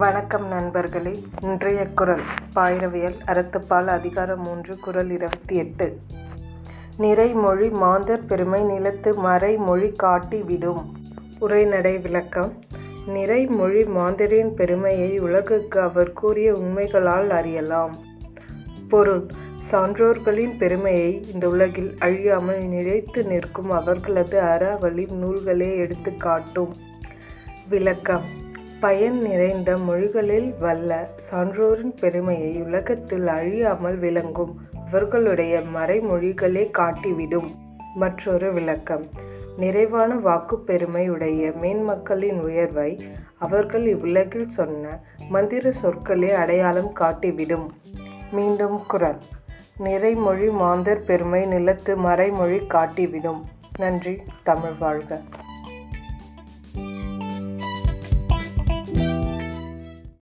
வணக்கம் நண்பர்களே. இன்றைய குரல் பாயிரவியல் அறத்துப்பால் அதிகாரம் மூன்று குரல் இருபத்தி எட்டு. நிறைமொழி மாந்தர் பெருமை நிலத்து மறைமொழி காட்டி விடும். உரைநடை விளக்கம். நிறைமொழி மாந்தரின் பெருமையை உலகுக்கு அவர் கூறிய உண்மைகளால் அறியலாம். பொருள் சான்றோர்களின் பெருமையை இந்த உலகில் அழியாமல் நிலைத்து நிற்கும் அவர்களது அறவழி நூல்களே எடுத்து காட்டும் விளக்கம். பயன் நிறைந்த மொழிகளில் வல்ல சான்றோரின் பெருமையை உலகத்தில் அழியாமல் விளங்கும். அவர்களுடைய மறைமொழிகளே காட்டிவிடும். மற்றொரு விளக்கம். நிறைவான வாக்கு பெருமை உடைய மேன்மக்களின் உயர்வை அவர்கள் இவ்வுலகில் சொன்ன மந்திர சொற்களே அடையாளம் காட்டிவிடும். மீண்டும் குரல். நிறைமொழி மாந்தர் பெருமை நிலத்து மறைமொழி காட்டிவிடும். நன்றி தமிழ் வாழ்க.